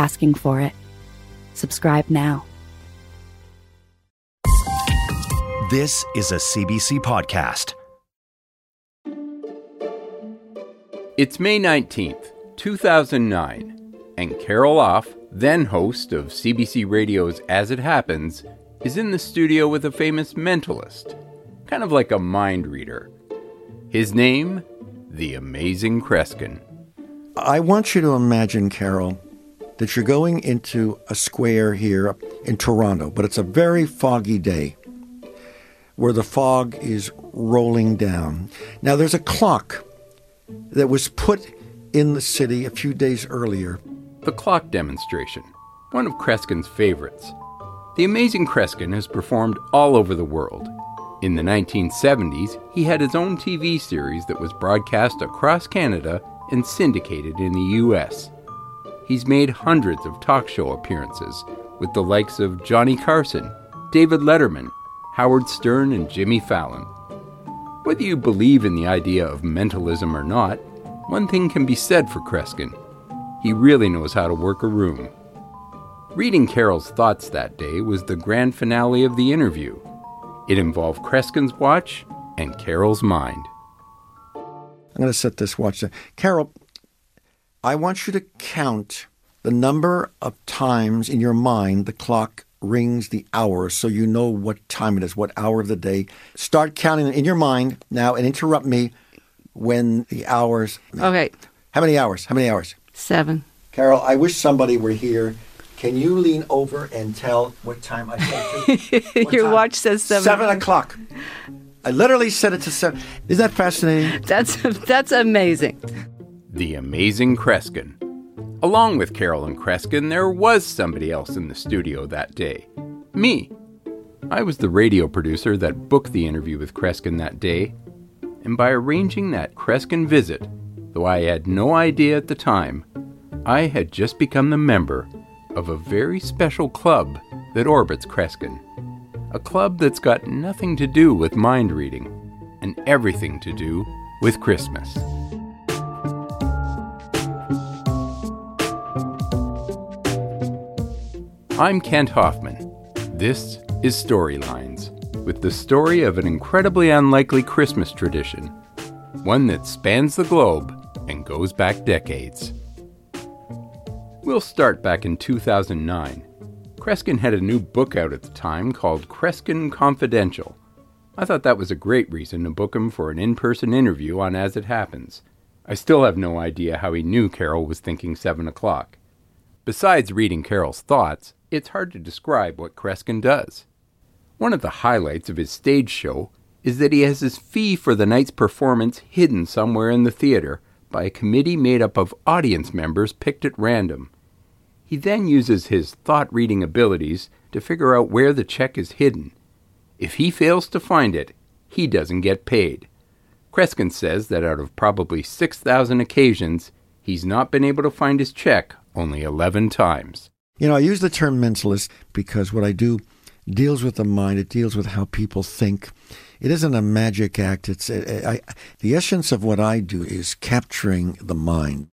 Asking for it. Subscribe now. This is a CBC podcast. It's May 19th, 2009, and Carol Off, then host of CBC Radio's As It Happens, is in the studio with a famous mentalist, kind of like a mind reader. His name, The Amazing Kreskin. I want you to imagine, Carol, that you're going into a square here in Toronto, but it's a very foggy day where the fog is rolling down. Now, there's a clock that was put in the city a few days earlier. The clock demonstration, one of Kreskin's favorites. The amazing Kreskin has performed all over the world. In the 1970s, he had his own TV series that was broadcast across Canada and syndicated in the US. He's made hundreds of talk show appearances with the likes of Johnny Carson, David Letterman, Howard Stern, and Jimmy Fallon. Whether you believe in the idea of mentalism or not, one thing can be said for Kreskin he really knows how to work a room. Reading Carol's thoughts that day was the grand finale of the interview. It involved Kreskin's watch and Carol's mind. I'm going to set this watch down. Carol, I want you to count the number of times in your mind the clock rings the hour so you know what time it is, what hour of the day. Start counting in your mind now and interrupt me when the hours. Okay, How many hours? How many hours? seven. Carol, I wish somebody were here. Can you lean over and tell what time I said to Your time? watch says seven. Seven o'clock. I literally said it to seven. Isn't that fascinating? That's that's amazing. The Amazing Kreskin. Along with Carol and Kreskin, there was somebody else in the studio that day me. I was the radio producer that booked the interview with Kreskin that day, and by arranging that Kreskin visit, though I had no idea at the time, I had just become the member of a very special club that orbits Kreskin. A club that's got nothing to do with mind reading and everything to do with Christmas. I'm Kent Hoffman. This is Storylines, with the story of an incredibly unlikely Christmas tradition, one that spans the globe and goes back decades. We'll start back in 2009. Kreskin had a new book out at the time called Kreskin Confidential. I thought that was a great reason to book him for an in person interview on As It Happens. I still have no idea how he knew Carol was thinking 7 o'clock. Besides reading Carol's thoughts, it's hard to describe what Kreskin does. One of the highlights of his stage show is that he has his fee for the night's performance hidden somewhere in the theater by a committee made up of audience members picked at random. He then uses his thought reading abilities to figure out where the check is hidden. If he fails to find it, he doesn't get paid. Kreskin says that out of probably 6,000 occasions, he's not been able to find his check only 11 times. You know, I use the term mentalist because what I do deals with the mind. It deals with how people think. It isn't a magic act. It's I, I, the essence of what I do is capturing the mind.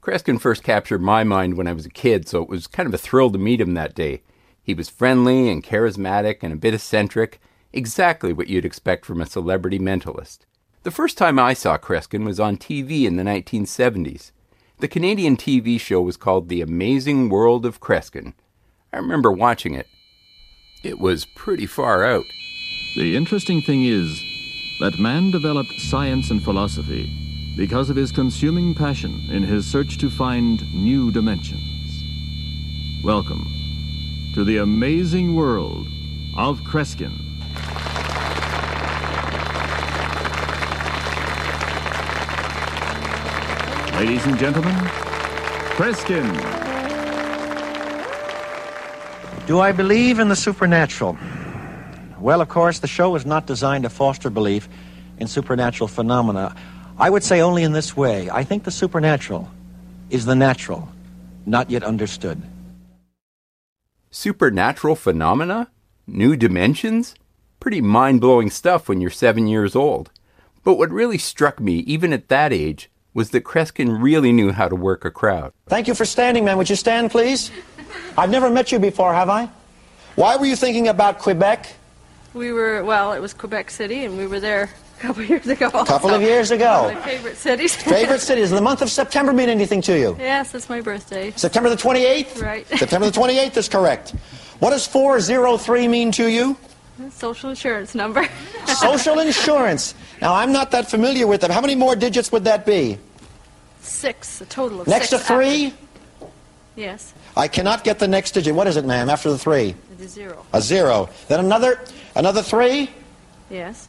Kreskin first captured my mind when I was a kid, so it was kind of a thrill to meet him that day. He was friendly and charismatic and a bit eccentric, exactly what you'd expect from a celebrity mentalist. The first time I saw Kreskin was on TV in the 1970s. The Canadian TV show was called The Amazing World of Kreskin. I remember watching it. It was pretty far out. The interesting thing is that man developed science and philosophy because of his consuming passion in his search to find new dimensions. Welcome to the amazing world of Kreskin. Ladies and gentlemen, Kreskin. Do I believe in the supernatural? Well, of course, the show is not designed to foster belief in supernatural phenomena. I would say only in this way. I think the supernatural is the natural, not yet understood. Supernatural phenomena? New dimensions? Pretty mind blowing stuff when you're seven years old. But what really struck me, even at that age, was that Kreskin really knew how to work a crowd. Thank you for standing, man. Would you stand, please? I've never met you before, have I? Why were you thinking about Quebec? We were, well, it was Quebec City, and we were there a couple of years ago. A couple of years ago. One of my favorite cities. Favorite city? Does the month of September mean anything to you? yes, it's my birthday. September the 28th? Right. September the 28th is correct. What does 403 mean to you? Social insurance number. Social insurance. Now, I'm not that familiar with them. How many more digits would that be? six, a total of Next to three? after- Yes, I cannot get the next digit. What is it, ma'am, after the three? it is zero. A zero. Then another, another three? Yes,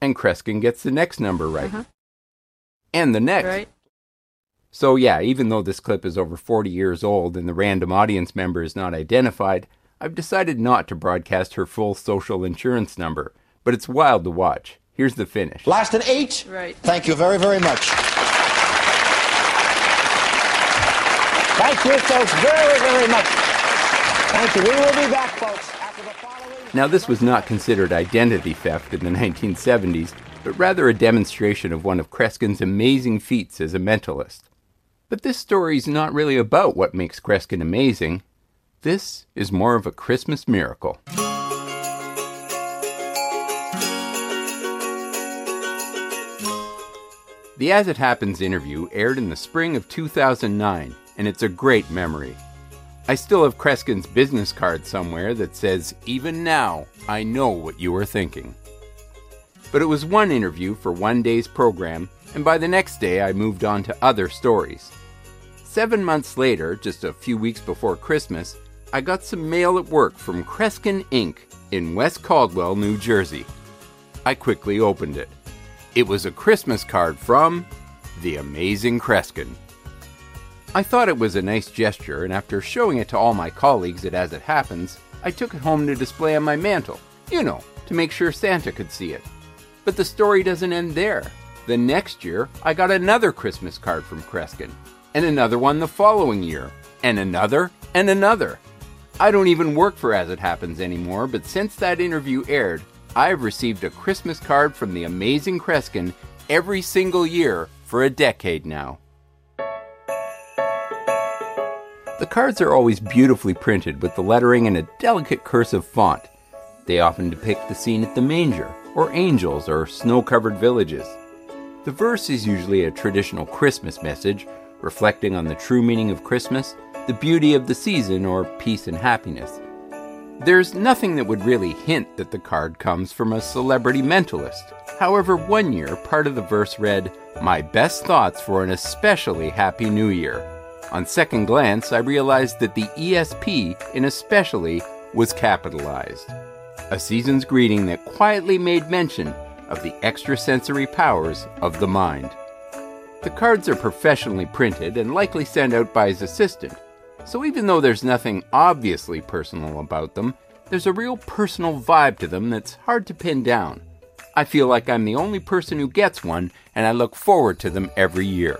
And Kreskin gets the next number right. Uh-huh. And the next. right. So, yeah, even though this clip is over 40 years old and the random audience member is not identified, I've decided not to broadcast her full social insurance number. But it's wild to watch. Here's the finish. Last an eight? Right. Thank you very, very much. Thank you, folks, very, very much. Thank you. We will be back, folks, after the following. Now, this was not considered identity theft in the 1970s, but rather a demonstration of one of Kreskin's amazing feats as a mentalist. But this story's not really about what makes Kreskin amazing. This is more of a Christmas miracle. The As It Happens interview aired in the spring of 2009, and it's a great memory. I still have Kreskin's business card somewhere that says, Even now, I know what you are thinking. But it was one interview for one day's program, and by the next day I moved on to other stories. Seven months later, just a few weeks before Christmas, I got some mail at work from Kreskin Inc. in West Caldwell, New Jersey. I quickly opened it. It was a Christmas card from The Amazing Kreskin. I thought it was a nice gesture, and after showing it to all my colleagues at As It Happens, I took it home to display on my mantle, you know, to make sure Santa could see it. But the story doesn't end there. The next year, I got another Christmas card from Kreskin, and another one the following year, and another, and another. I don't even work for As It Happens anymore, but since that interview aired, I've received a Christmas card from the amazing Kreskin every single year for a decade now. The cards are always beautifully printed with the lettering in a delicate cursive font. They often depict the scene at the manger, or angels, or snow covered villages. The verse is usually a traditional Christmas message, reflecting on the true meaning of Christmas, the beauty of the season, or peace and happiness. There's nothing that would really hint that the card comes from a celebrity mentalist. However, one year, part of the verse read, My best thoughts for an especially happy new year. On second glance, I realized that the ESP in especially was capitalized. A season's greeting that quietly made mention of the extrasensory powers of the mind. The cards are professionally printed and likely sent out by his assistant, so even though there's nothing obviously personal about them, there's a real personal vibe to them that's hard to pin down. I feel like I'm the only person who gets one, and I look forward to them every year.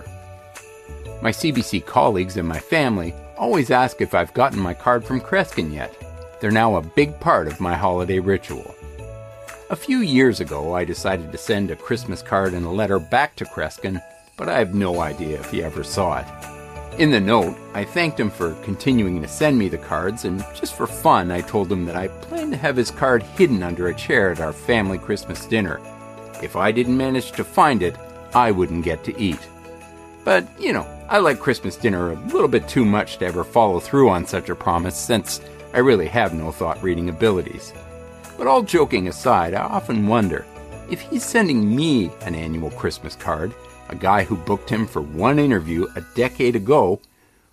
My CBC colleagues and my family always ask if I've gotten my card from Kreskin yet. They're now a big part of my holiday ritual. A few years ago, I decided to send a Christmas card and a letter back to Kreskin, but I have no idea if he ever saw it. In the note, I thanked him for continuing to send me the cards, and just for fun, I told him that I planned to have his card hidden under a chair at our family Christmas dinner. If I didn't manage to find it, I wouldn't get to eat. But, you know, I like Christmas dinner a little bit too much to ever follow through on such a promise since I really have no thought reading abilities. But all joking aside, I often wonder if he's sending me an annual Christmas card, a guy who booked him for one interview a decade ago,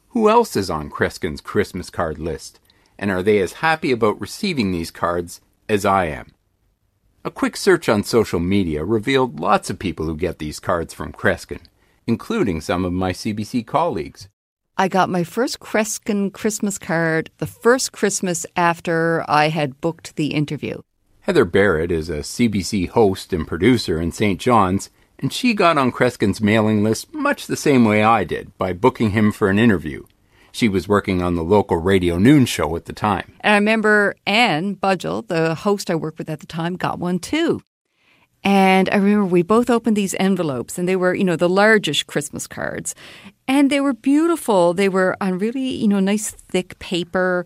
who else is on Kreskin's Christmas card list? And are they as happy about receiving these cards as I am? A quick search on social media revealed lots of people who get these cards from Kreskin, including some of my CBC colleagues. I got my first Kreskin Christmas card the first Christmas after I had booked the interview. Heather Barrett is a CBC host and producer in St. John's, and she got on Kreskin's mailing list much the same way I did by booking him for an interview. She was working on the local radio noon show at the time. And I remember Anne Budgell, the host I worked with at the time, got one too. And I remember we both opened these envelopes, and they were, you know, the largest Christmas cards. And they were beautiful. They were on really, you know, nice thick paper,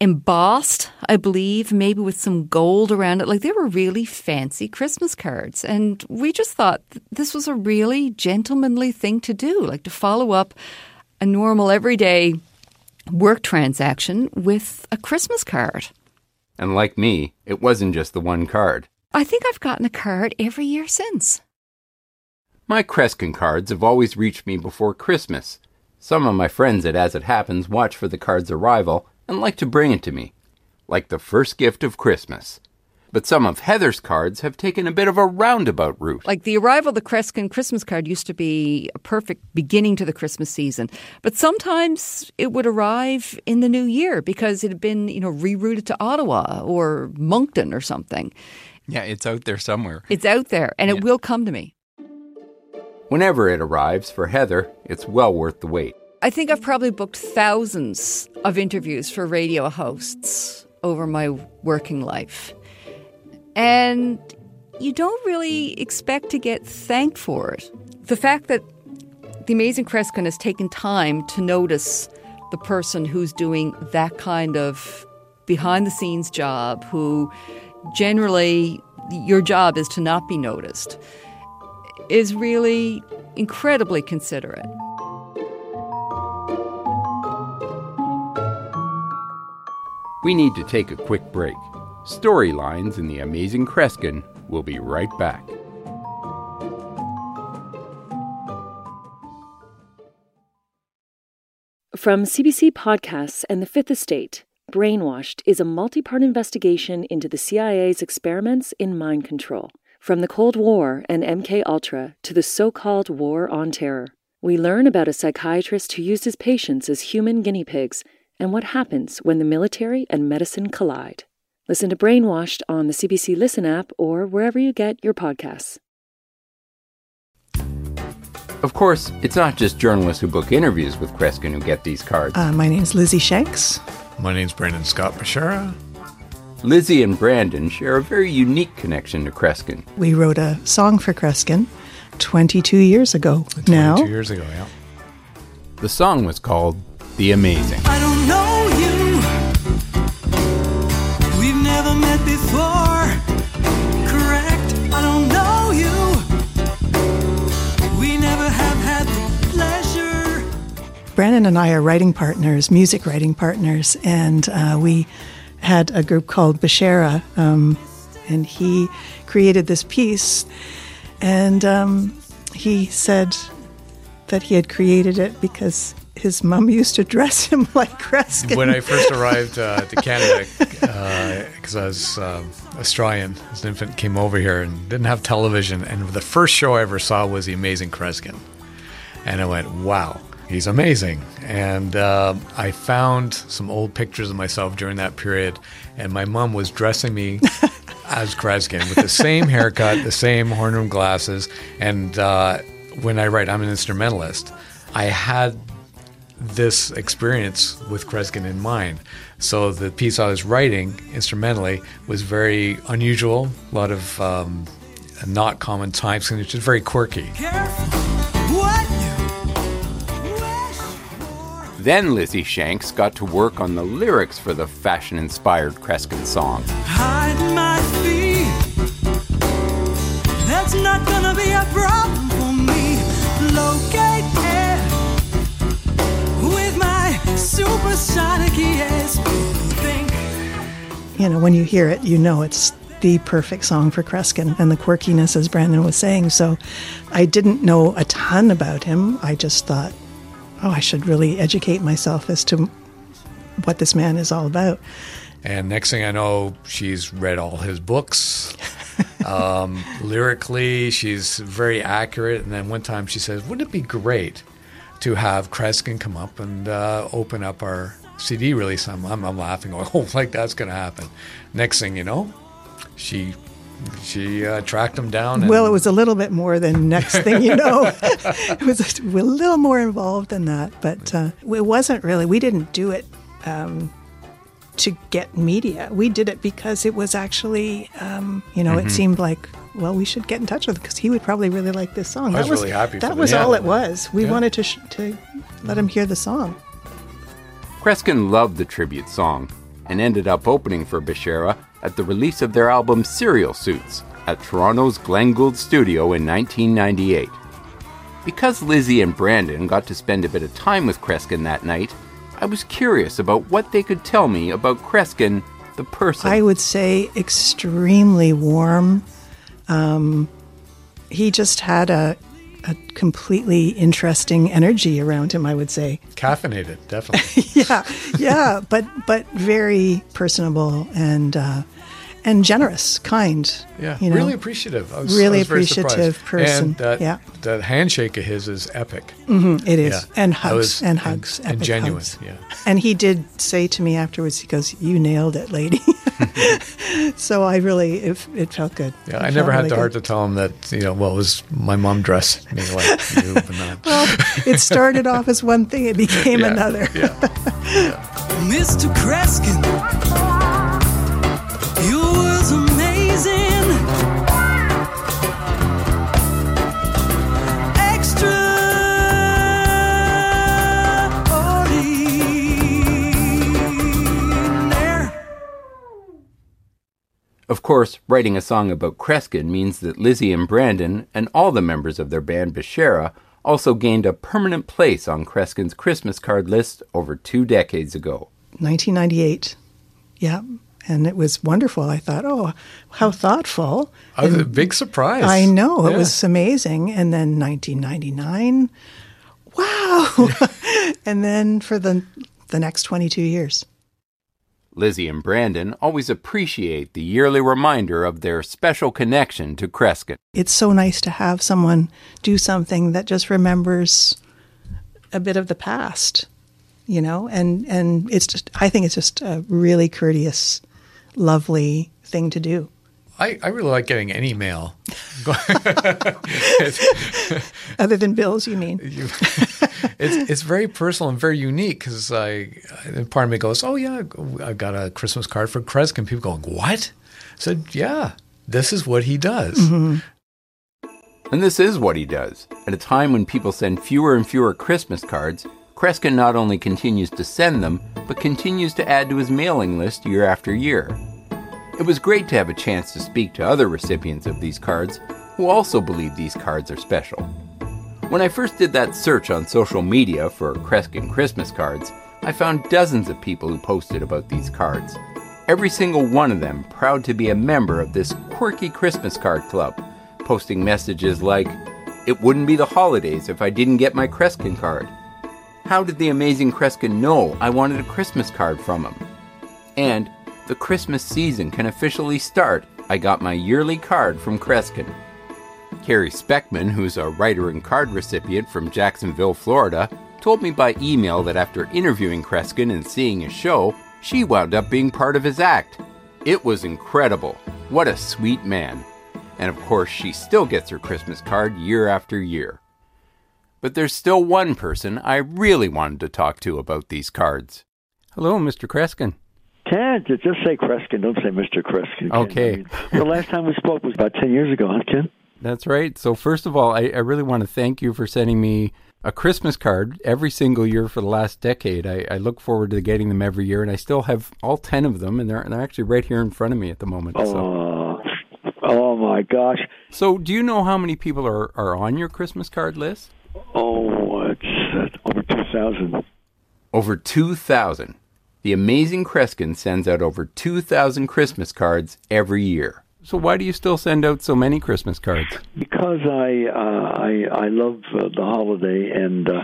embossed, I believe, maybe with some gold around it. Like they were really fancy Christmas cards. And we just thought this was a really gentlemanly thing to do, like to follow up a normal, everyday work transaction with a Christmas card. And like me, it wasn't just the one card. I think I've gotten a card every year since. My Kreskin cards have always reached me before Christmas. Some of my friends at As It Happens watch for the card's arrival and like to bring it to me, like the first gift of Christmas. But some of Heather's cards have taken a bit of a roundabout route. Like the arrival of the Kreskin Christmas card used to be a perfect beginning to the Christmas season. But sometimes it would arrive in the new year because it had been, you know, rerouted to Ottawa or Moncton or something. Yeah, it's out there somewhere. It's out there and it will come to me. Whenever it arrives for Heather, it's well worth the wait. I think I've probably booked thousands of interviews for radio hosts over my working life. And you don't really expect to get thanked for it. The fact that the Amazing Kreskin has taken time to notice the person who's doing that kind of behind the scenes job, who generally your job is to not be noticed, is really incredibly considerate. We need to take a quick break. Storylines in The Amazing Kreskin will be right back. From CBC Podcasts and The Fifth Estate, Brainwashed is a multi part investigation into the CIA's experiments in mind control. From the Cold War and MK Ultra to the so called War on Terror, we learn about a psychiatrist who used his patients as human guinea pigs and what happens when the military and medicine collide. Listen to Brainwashed on the CBC Listen app or wherever you get your podcasts. Of course, it's not just journalists who book interviews with Kreskin who get these cards. Uh, my name's Lizzie Shanks. My name's Brandon Scott Bashara. Lizzie and Brandon share a very unique connection to Kreskin. We wrote a song for Kreskin 22 years ago 22 now. years ago, yeah. The song was called The Amazing. I don't know you. We've never met before. Correct. I don't know you. We never have had the pleasure. Brandon and I are writing partners, music writing partners, and uh, we had a group called Bashara, um, and he created this piece, and um, he said that he had created it because his mom used to dress him like Kreskin. When I first arrived uh, to Canada, because I was um, Australian as an infant, came over here and didn't have television, and the first show I ever saw was The Amazing Kreskin, and I went, "Wow, he's amazing!" And um I found some old pictures of myself during that period, and my mom was dressing me. As Kreskin, with the same haircut, the same horn rimmed glasses, and uh, when I write, I'm an instrumentalist. I had this experience with Kreskin in mind. So the piece I was writing instrumentally was very unusual, a lot of um, not common types, and time signatures, very quirky. What Then Lizzie Shanks got to work on the lyrics for the fashion inspired Kreskin song. hide my feet? That's not gonna be a problem for me. Locate you know, when you hear it, you know it's the perfect song for Kreskin and the quirkiness, as Brandon was saying. So I didn't know a ton about him. I just thought, oh, I should really educate myself as to what this man is all about. And next thing I know, she's read all his books. um, lyrically, she's very accurate. And then one time she says, Wouldn't it be great to have Kreskin come up and uh, open up our CD release. I'm, I'm, I'm laughing, going, oh, like that's going to happen. Next thing you know, she she uh, tracked him down. And, Well, it was a little bit more than next thing you know. it was a, a little more involved than that, but uh, it wasn't really. We didn't do it um, to get media. We did it because it was actually, um, you know, Mhm. it seemed like. Well, we should get in touch with him because he would probably really like this song. I was that really happy That them. was Yeah. all it was. We Yeah. wanted to sh- to let him hear the song. Kreskin loved the tribute song and ended up opening for Bashara at the release of their album Serial Suits at Toronto's Glenn Gould studio in 1998. Because Lizzie and Brandon got to spend a bit of time with Kreskin that night, I was curious about what they could tell me about Kreskin, the person. I would say extremely warm. Um, he just had a, a completely interesting energy around him. I would say, caffeinated, definitely. yeah, yeah, but but very personable and uh, and generous, kind. Yeah, you know? really appreciative. I was, really I was appreciative surprised. person. And that, yeah, that handshake of his is epic. hmm it is, Yeah. and hugs was- and hugs and, and genuine. hugs. Yeah. And he did say to me afterwards, he goes, "You nailed it, lady." so I really, it, it felt good. Yeah, It I never had really the heart good. to tell him that you know. Well, it was my mom dressed me like you, but not. Well, it started off as one thing; it became Yeah, another. Mr. Kreskin, Of course, writing a song about Kreskin means that Lizzie and Brandon and all the members of their band Bashara also gained a permanent place on Kreskin's Christmas card list over two decades ago. 1998. Yeah. And it was wonderful. I thought, oh, how thoughtful. I was a big surprise. I know. It was amazing. And then 1999. Wow. and then for the, the next 22 years. Lizzie and Brandon always appreciate the yearly reminder of their special connection to Kreskin. It's so nice to have someone do something that just remembers a bit of the past, you know? And, and it's just, I think it's just a really courteous, lovely thing to do. I, I really like getting any mail. Other than bills, you mean? You- it's it's very personal and very unique because I and part of me goes, oh yeah, I got a Christmas card for Kreskin. People going, what? I said, yeah, this is what he does. Mm-hmm. And this is what he does. At a time when people send fewer and fewer Christmas cards, Kreskin not only continues to send them, but continues to add to his mailing list year after year. It was great to have a chance to speak to other recipients of these cards who also believe these cards are special. When I first did that search on social media for Kreskin Christmas cards, I found dozens of people who posted about these cards. Every single one of them proud to be a member of this quirky Christmas card club, posting messages like, It wouldn't be the holidays if I didn't get my Kreskin card. How did the amazing Kreskin know I wanted a Christmas card from him? And the Christmas season can officially start. I got my yearly card from Kreskin. Carrie Speckman, who's a writer and card recipient from Jacksonville, Florida, told me by email that after interviewing Kreskin and seeing his show, she wound up being part of his act. It was incredible. What a sweet man. And of course, she still gets her Christmas card year after year. But there's still one person I really wanted to talk to about these cards. Hello, Mr. Kreskin. Ted, just say Kreskin. Don't say Mr. Kreskin. Okay. I mean, the last time we spoke was about 10 years ago, huh, Ken? That's right. So, first of all, I, I really want to thank you for sending me a Christmas card every single year for the last decade. I, I look forward to getting them every year, and I still have all 10 of them, and they're, they're actually right here in front of me at the moment. So. Oh, oh my gosh. so, do you know how many people are, are on your Christmas card list? Oh, it's uh, over 2,000. Over 2,000. The amazing Kreskin sends out over 2,000 Christmas cards every year. So, why do you still send out so many Christmas cards? Because I uh, I I love uh, the holiday and uh,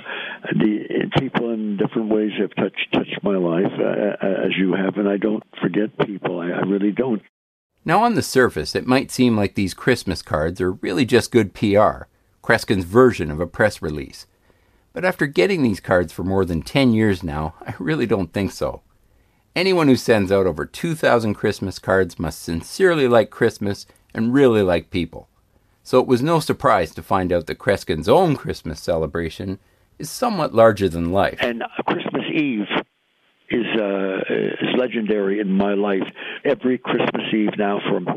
the people in different ways have touched touched my life uh, as you have, and I don't forget people. I, I really don't. Now, on the surface, it might seem like these Christmas cards are really just good PR, Kreskin's version of a press release. But after getting these cards for more than 10 years now, I really don't think so. Anyone who sends out over 2,000 Christmas cards must sincerely like Christmas and really like people. So it was no surprise to find out that Kreskin's own Christmas celebration is somewhat larger than life. And uh, Christmas Eve is uh, is legendary in my life. Every Christmas Eve now from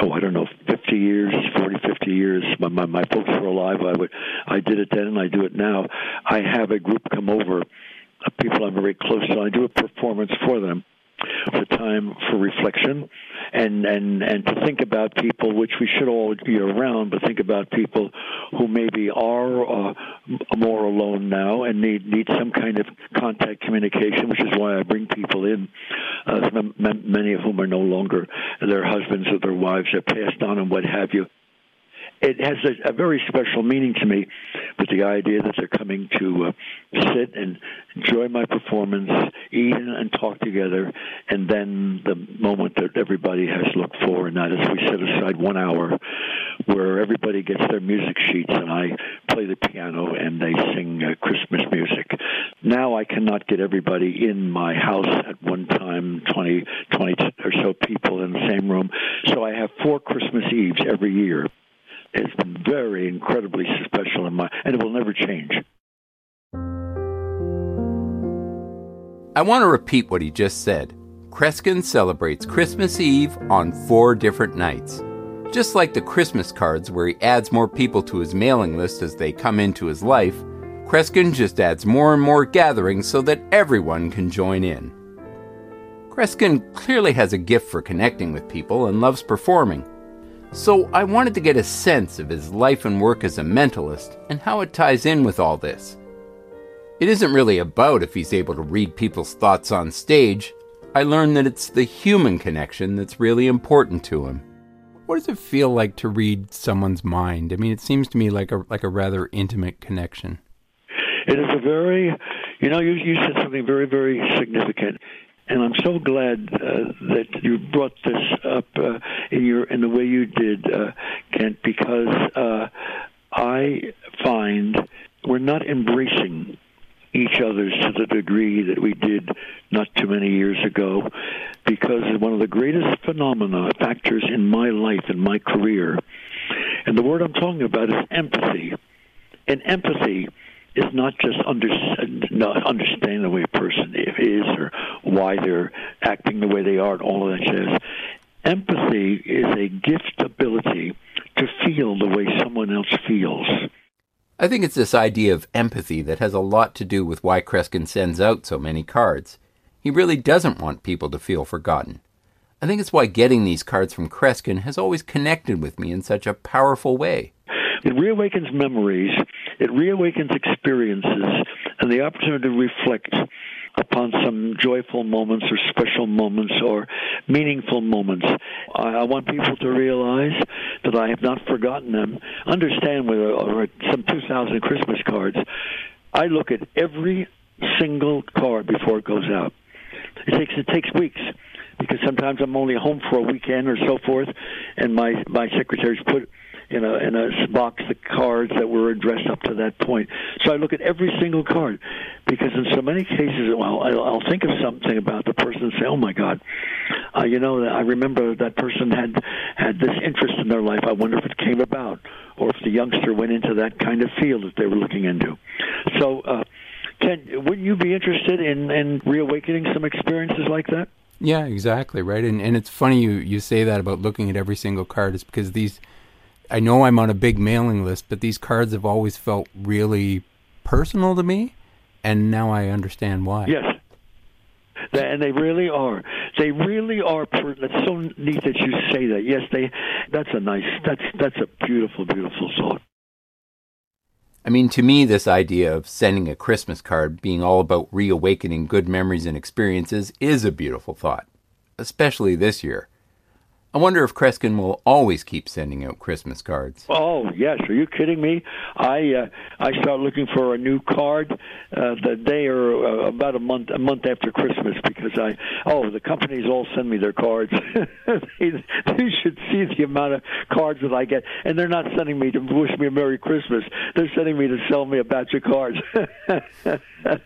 oh I don't know 50 years, 40, 50 years. My my, my folks were alive. I would I did it then and I do it now. I have a group come over, people I'm very close to. I do a performance for them for time for reflection and and and to think about people which we should all be around but think about people who maybe are uh, more alone now and need need some kind of contact communication which is why I bring people in uh, m- many of whom are no longer their husbands or their wives have passed on and what have you it has a, a very special meaning to me with the idea that they're coming to uh, sit and enjoy my performance, eat and talk together, and then the moment that everybody has looked for, and that is we set aside one hour where everybody gets their music sheets and I play the piano and they sing uh, Christmas music. Now I cannot get everybody in my house at one time, 20, 20 or so people in the same room, so I have four Christmas Eves every year it's been very incredibly special in my, and it will never change. I want to repeat what he just said. Kreskin celebrates Christmas Eve on four different nights. Just like the Christmas cards, where he adds more people to his mailing list as they come into his life, Kreskin just adds more and more gatherings so that everyone can join in. Kreskin clearly has a gift for connecting with people and loves performing. So I wanted to get a sense of his life and work as a mentalist and how it ties in with all this. It isn't really about if he's able to read people's thoughts on stage. I learned that it's the human connection that's really important to him. What does it feel like to read someone's mind? I mean, it seems to me like a like a rather intimate connection. It is a very, you know, you you said something very very significant and I'm so glad uh, that you brought this up uh, in your in the way you did, uh, Kent, because uh, I find we're not embracing each other's to the degree that we did not too many years ago, because one of the greatest phenomena factors in my life and my career, and the word I'm talking about is empathy, and empathy is not just understanding the way a person is or why they're acting the way they are and all of that jazz. Empathy is a gift ability to feel the way someone else feels. I think it's this idea of empathy that has a lot to do with why Kreskin sends out so many cards. He really doesn't want people to feel forgotten. I think it's why getting these cards from Kreskin has always connected with me in such a powerful way. It reawakens memories, it reawakens experiences, and the opportunity to reflect upon some joyful moments or special moments or meaningful moments. I, want people to realize that I have not forgotten them. Understand with uh, some 2,000 Christmas cards, I look at every single card before it goes out. It takes it takes weeks because sometimes I'm only home for a weekend or so forth, and my my secretaries put in a in a box the cards that were addressed up to that point. So I look at every single card because in so many cases, well, I'll, I'll think of something about the person and say, "Oh my God, uh, you know, I remember that person had had this interest in their life. I wonder if it came about, or if the youngster went into that kind of field that they were looking into." So. uh Ken, wouldn't you be interested in, in reawakening some experiences like that? Yeah, exactly, right. And and it's funny you, you say that about looking at every single card is because these I know I'm on a big mailing list, but these cards have always felt really personal to me, and now I understand why. Yes. And they really are. They really are. Per- that's so neat that you say that. Yes, they. That's a nice. That's that's a beautiful, beautiful thought. I mean, to me, this idea of sending a Christmas card being all about reawakening good memories and experiences is a beautiful thought, especially this year. I wonder if Kreskin will always keep sending out Christmas cards. Oh yes, are you kidding me? I uh, I start looking for a new card uh, the day or uh, about a month a month after Christmas because I oh the companies all send me their cards. they, they should see the amount of cards that I get, and they're not sending me to wish me a Merry Christmas. They're sending me to sell me a batch of cards.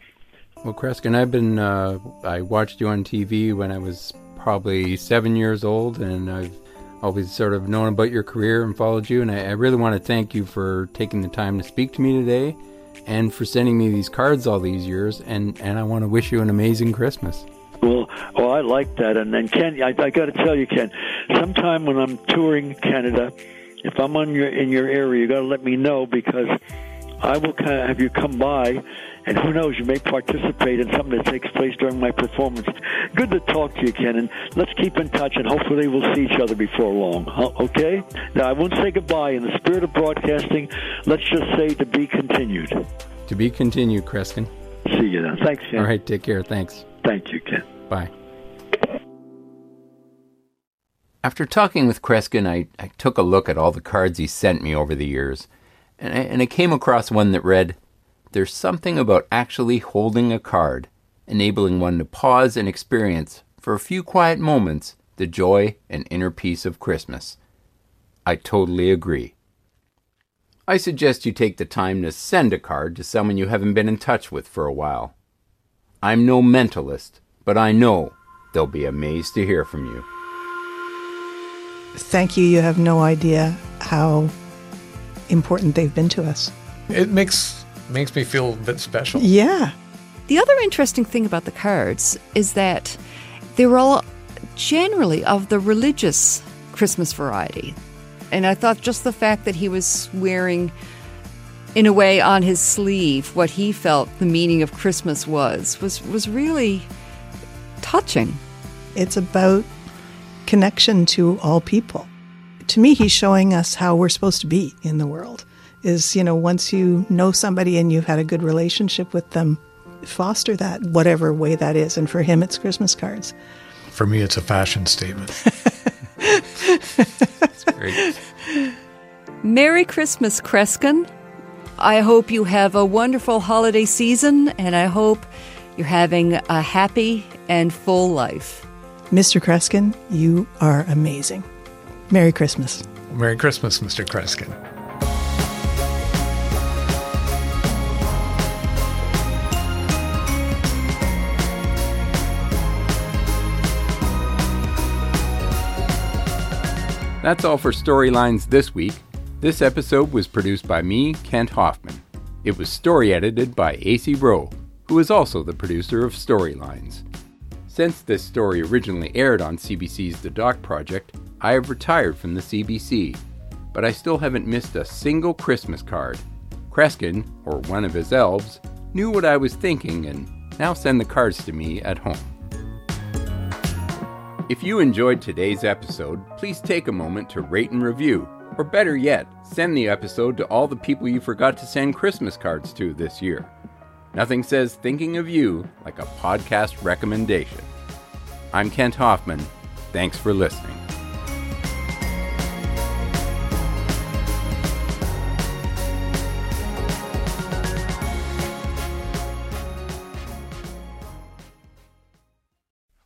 Well, Kreskin, I've been, uh, I watched you on TV when I was probably seven years old, and I've always sort of known about your career and followed you. And I, I really want to thank you for taking the time to speak to me today and for sending me these cards all these years. And, and I want to wish you an amazing Christmas. Well, oh, I like that. And then Ken, I, I got to tell you, Ken, sometime when I'm touring Canada, if I'm on your in your area, you got to let me know because I will kind of have you come by, and who knows, you may participate in something that takes place during my performance. Good to talk to you, Ken, and let's keep in touch, and hopefully we'll see each other before long. Okay? Now I won't say goodbye. In the spirit of broadcasting, let's just say to be continued. To be continued, Kreskin. See you then. Thanks, Ken. All right, take care. Thanks. Thank you, Ken. Bye. After talking with Kreskin, I, I took a look at all the cards he sent me over the years, and I, and I came across one that read, There's something about actually holding a card, enabling one to pause and experience, for a few quiet moments, the joy and inner peace of Christmas. I totally agree. I suggest you take the time to send a card to someone you haven't been in touch with for a while. I'm no mentalist, but I know they'll be amazed to hear from you. Thank you. You have no idea how important they've been to us. It makes makes me feel a bit special. Yeah. The other interesting thing about the cards is that they're all generally of the religious Christmas variety. And I thought just the fact that he was wearing, in a way, on his sleeve what he felt the meaning of Christmas was, was, was really touching. It's about connection to all people. To me, he's showing us how we're supposed to be in the world. Is, you know, once you know somebody and you've had a good relationship with them, foster that, whatever way that is. And for him, it's Christmas cards. For me, it's a fashion statement. Great. Merry Christmas, Kreskin. I hope you have a wonderful holiday season, and I hope you're having a happy and full life. Mr. Kreskin, you are amazing. Merry Christmas. Merry Christmas, Mr. Kreskin. That's all for Storylines this week. This episode was produced by me, Kent Hoffman. It was story edited by AC Rowe, who is also the producer of Storylines. Since this story originally aired on CBC's The Doc Project, I have retired from the CBC, but I still haven't missed a single Christmas card. Kreskin, or one of his elves, knew what I was thinking and now send the cards to me at home. If you enjoyed today's episode, please take a moment to rate and review, or better yet, send the episode to all the people you forgot to send Christmas cards to this year. Nothing says thinking of you like a podcast recommendation. I'm Kent Hoffman. Thanks for listening.